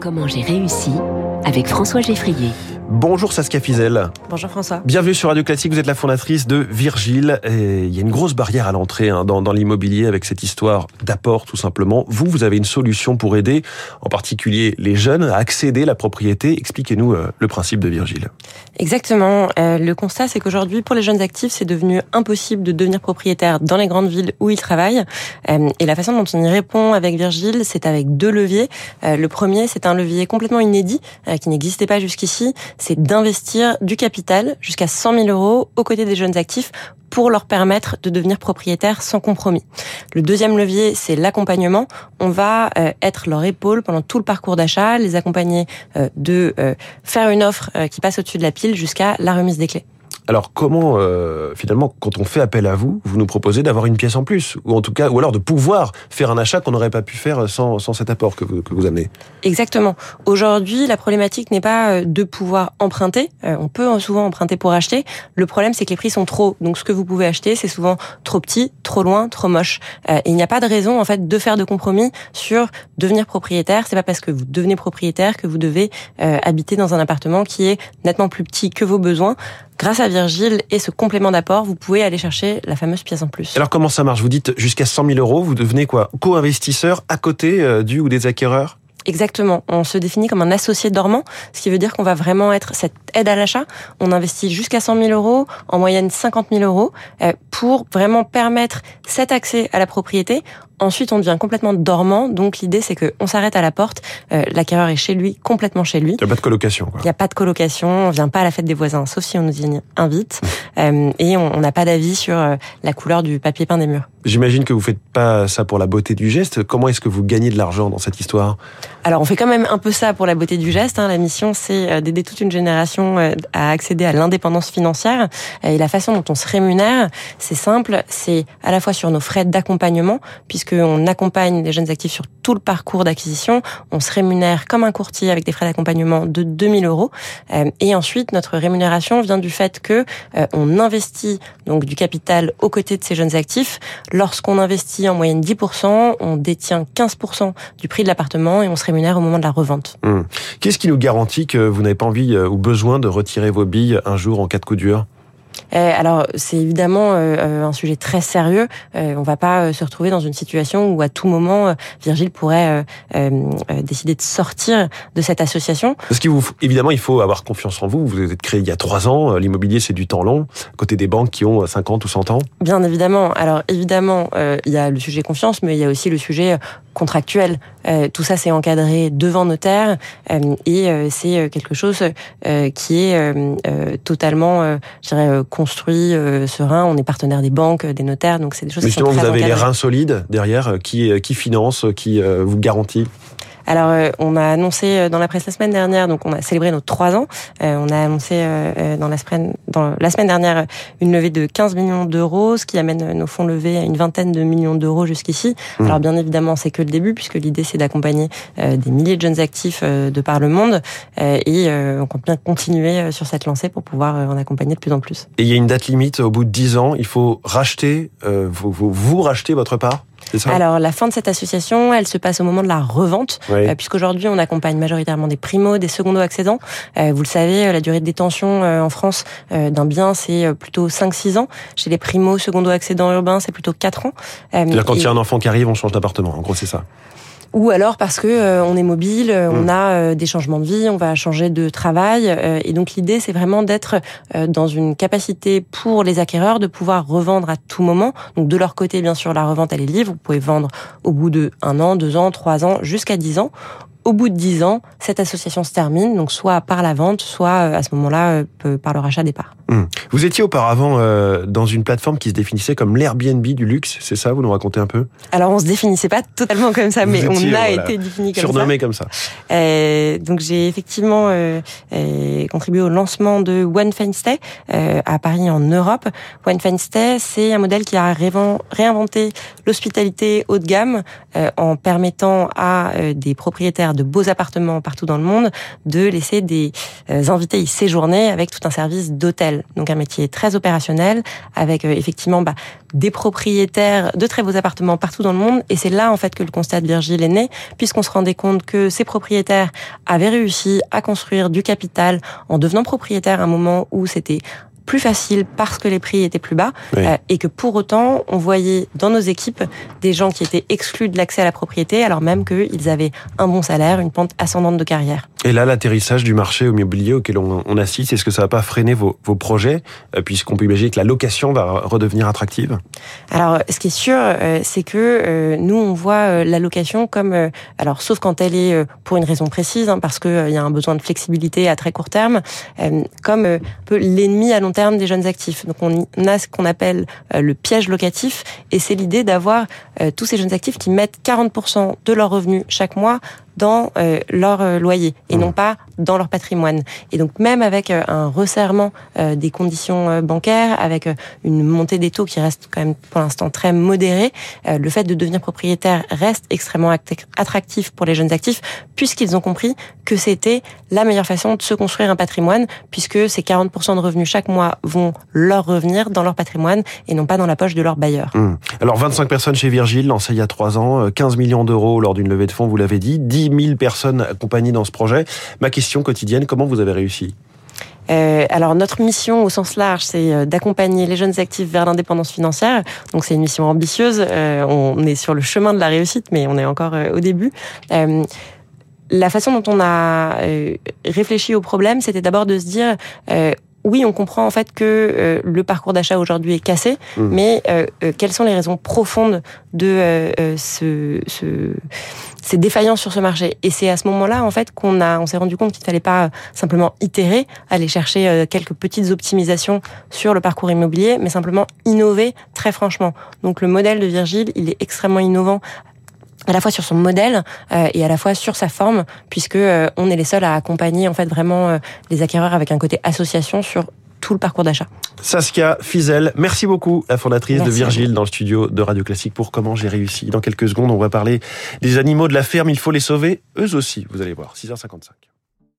Comment j'ai réussi avec François Geffrier. Bonjour Saskia Fizel. Bonjour François. Bienvenue sur Radio Classique. Vous êtes la fondatrice de Virgile. Et il y a une grosse barrière à l'entrée hein, dans, dans l'immobilier avec cette histoire d'apport tout simplement. Vous, vous avez une solution pour aider en particulier les jeunes à accéder à la propriété. Expliquez-nous euh, le principe de Virgile. Exactement. Euh, le constat, c'est qu'aujourd'hui, pour les jeunes actifs, c'est devenu impossible de devenir propriétaire dans les grandes villes où ils travaillent. Euh, et la façon dont on y répond avec Virgile, c'est avec deux leviers. Le premier, c'est un levier complètement inédit qui n'existait pas jusqu'ici. C'est d'investir du capital jusqu'à 100 000 euros aux côtés des jeunes actifs pour leur permettre de devenir propriétaires sans compromis. Le deuxième levier, c'est l'accompagnement. On va euh, être leur épaule pendant tout le parcours d'achat, les accompagner euh, de euh, faire une offre qui passe au-dessus de la pile jusqu'à la remise des clés. Alors comment euh, finalement quand on fait appel à vous, vous nous proposez d'avoir une pièce en plus? Ou en tout cas ou alors de pouvoir faire un achat qu'on n'aurait pas pu faire sans, sans cet apport que vous, que vous amenez? Exactement. Aujourd'hui, la problématique n'est pas euh, de pouvoir emprunter. Euh, On peut souvent emprunter pour acheter. Le problème, c'est que les prix sont trop. Donc, ce que vous pouvez acheter, c'est souvent trop petit, trop loin, trop moche. Euh, Et il n'y a pas de raison, en fait, de faire de compromis sur devenir propriétaire. C'est pas parce que vous devenez propriétaire que vous devez euh, habiter dans un appartement qui est nettement plus petit que vos besoins. Grâce à Virgile et ce complément d'apport, vous pouvez aller chercher la fameuse pièce en plus. Alors comment ça marche? Vous dites jusqu'à 100 000 euros, vous devenez quoi? Co-investisseur à côté euh, du ou des acquéreurs? Exactement. On se définit comme un associé dormant, ce qui veut dire qu'on va vraiment être cette aide à l'achat. On investit jusqu'à 100 000 euros, en moyenne 50 000 euros, euh, pour vraiment permettre cet accès à la propriété. Ensuite, on devient complètement dormant. Donc, l'idée, c'est qu'on s'arrête à la porte. Euh, L'acquéreur est chez lui, complètement chez lui. Il n'y a pas de colocation. Il n'y a pas de colocation, on vient pas à la fête des voisins, sauf si on nous y invite. Euh, et on n'a pas d'avis sur euh, la couleur du papier peint des murs. J'imagine que vous faites pas ça pour la beauté du geste. Comment est-ce que vous gagnez de l'argent dans cette histoire? Alors on fait quand même un peu ça pour la beauté du geste. Hein. La mission c'est euh, d'aider toute une génération à accéder à l'indépendance financière. Et la façon dont on se rémunère, c'est simple, c'est à la fois sur nos frais d'accompagnement, puisqu'on accompagne les jeunes actifs sur tout le parcours d'acquisition. On se rémunère comme un courtier avec des frais d'accompagnement de 2000 euros. Euh, Et ensuite notre rémunération vient du fait que euh, on investit donc du capital aux côtés de ces jeunes actifs. Lorsqu'on investit en moyenne 10%, on détient 15% du prix de l'appartement et on se rémunère au moment de la revente. Hum. Qu'est-ce qui nous garantit que vous n'avez pas envie euh, ou besoin de retirer vos billes un jour en cas de coup dur? Alors c'est évidemment euh, euh, un sujet très sérieux. Euh, on va pas euh, se retrouver dans une situation où à tout moment euh, Virgile pourrait euh, euh, euh, décider de sortir de cette association. Parce qu'il vous, évidemment, il faut avoir confiance en vous. Vous êtes créé il y a trois ans. Euh, L'immobilier, c'est du temps long. Côté des banques qui ont 50 ou 100 ans. Bien évidemment. Alors évidemment, euh, il y a le sujet confiance, mais il y a aussi le sujet euh, contractuel. Euh, tout ça, c'est encadré devant notaire euh, et euh, c'est quelque chose euh, qui est totalement, euh, je dirais, construit, euh, serein. On est partenaire des banques, des notaires, donc c'est des choses Mais qui sont justement, très vous avez les encadrées. reins solides derrière qui, qui finance, qui euh, vous garantit. Alors, euh, on a annoncé euh, dans la presse la semaine dernière, donc on a célébré nos trois ans. Euh, on a annoncé dans la semaine, dans la semaine dernière une levée de 15 millions d'euros, ce qui amène nos fonds levés à une vingtaine de millions d'euros jusqu'ici. Mmh. Alors, bien évidemment, c'est que le début, puisque l'idée c'est d'accompagner euh, des milliers de jeunes actifs euh, de par le monde, Euh, et euh, on compte bien continuer euh, sur cette lancée pour pouvoir euh, en accompagner de plus en plus. Et il y a une date limite. Au bout de 10 ans, il faut racheter, euh, vous, vous, vous racheter votre part? Ça Alors, la fin de cette association, elle se passe au moment de la revente. Oui. Euh, puisqu'aujourd'hui on accompagne majoritairement des primos, des secondo-accédants. Euh, vous le savez, euh, la durée de détention euh, en France euh, d'un bien, c'est plutôt 5-6 ans. Chez les primos, secondo-accédants urbains, c'est plutôt 4 ans. C'est-à-dire quand il y a un enfant qui arrive, on change d'appartement. En gros, c'est ça. Ou alors parce que euh, on est mobile, euh, on Mm. a euh, des changements de vie, on va changer de travail. euh, et donc l'idée, c'est vraiment d'être euh, dans une capacité pour les acquéreurs de pouvoir revendre à tout moment. Donc de leur côté, bien sûr, la revente, elle est libre. Vous pouvez vendre au bout de un an, deux ans, trois ans, jusqu'à dix ans. Au bout de dix ans, cette association se termine, donc soit par la vente, soit euh, à ce moment-là euh, par le rachat des parts. Hum. Vous étiez auparavant euh, dans une plateforme qui se définissait comme l'Airbnb du luxe. C'est ça Vous nous racontez un peu? Alors on se définissait pas totalement comme ça, Vous mais étiez, on a voilà, été défini comme ça. Surnommé comme ça. Euh, donc j'ai effectivement euh, contribué au lancement de One Fine Stay à Paris en Europe. One Fine Stay, c'est un modèle qui a réinventé l'hospitalité haut de gamme en permettant à des propriétaires de beaux appartements partout dans le monde, de laisser des invités y séjourner avec tout un service d'hôtel. Donc un métier très opérationnel, avec effectivement bah, des propriétaires de très beaux appartements partout dans le monde. Et c'est là en fait que le constat de Virgile est né, puisqu'on se rendait compte que ces propriétaires avaient réussi à construire du capital en devenant propriétaires à un moment où c'était plus facile parce que les prix étaient plus bas. Euh, et que pour autant on voyait dans nos équipes des gens qui étaient exclus de l'accès à la propriété alors même qu'ils avaient un bon salaire, une pente ascendante de carrière. Et là, l'atterrissage du marché immobilier auquel on, assiste, est-ce que ça va pas freiner vos, vos projets euh, puisqu'on peut imaginer que la location va redevenir attractive? Alors, ce qui est sûr, euh, c'est que nous on voit la location comme alors sauf quand elle est pour une raison précise, hein, parce qu'il y a un besoin de flexibilité à très court terme, comme un peu l'ennemi à long terme des jeunes actifs. Donc on a ce qu'on appelle euh, le piège locatif et c'est l'idée d'avoir euh, tous ces jeunes actifs qui mettent 40% de leurs revenus chaque mois dans euh, leur euh, loyer et mmh. non pas dans leur patrimoine. Et donc même avec euh, un resserrement des conditions bancaires, avec une montée des taux qui reste quand même pour l'instant très modérée, le fait de devenir propriétaire reste extrêmement attractif pour les jeunes actifs puisqu'ils ont compris que c'était la meilleure façon de se construire un patrimoine puisque ces 40% de revenus chaque mois vont leur revenir dans leur patrimoine et non pas dans la poche de leur bailleur. Mmh. Alors 25 personnes chez Virgile, lancé il y a 3 ans, 15 millions d'euros lors d'une levée de fonds, vous l'avez dit, 10 10 personnes accompagnées dans ce projet. Ma question quotidienne, comment vous avez réussi? Euh, alors notre mission au sens large, c'est euh, d'accompagner les jeunes actifs vers l'indépendance financière. Donc c'est une mission ambitieuse. Euh, on est sur le chemin de la réussite, mais on est encore au début. la façon dont on a réfléchi au problème, c'était d'abord de se dire oui, on comprend en fait que euh, le parcours d'achat aujourd'hui est cassé, mmh. mais euh, euh, quelles sont les raisons profondes de ce, ces défaillances sur ce marché? Et c'est à ce moment-là en fait qu'on a, on s'est rendu compte qu'il fallait pas simplement itérer, aller chercher quelques petites optimisations sur le parcours immobilier, mais simplement innover très franchement. Donc le modèle de Virgile, il est extrêmement innovant à la fois sur son modèle euh, et à la fois sur sa forme, puisque euh, on est les seuls à accompagner en fait vraiment euh, les acquéreurs avec un côté association sur tout le parcours d'achat. Saskia Fizel, merci beaucoup, la fondatrice de Virgile dans le studio de Radio Classique pour Comment j'ai réussi. Dans quelques secondes, on va parler des animaux de la ferme. Il faut les sauver, eux aussi. Vous allez voir, 6h55.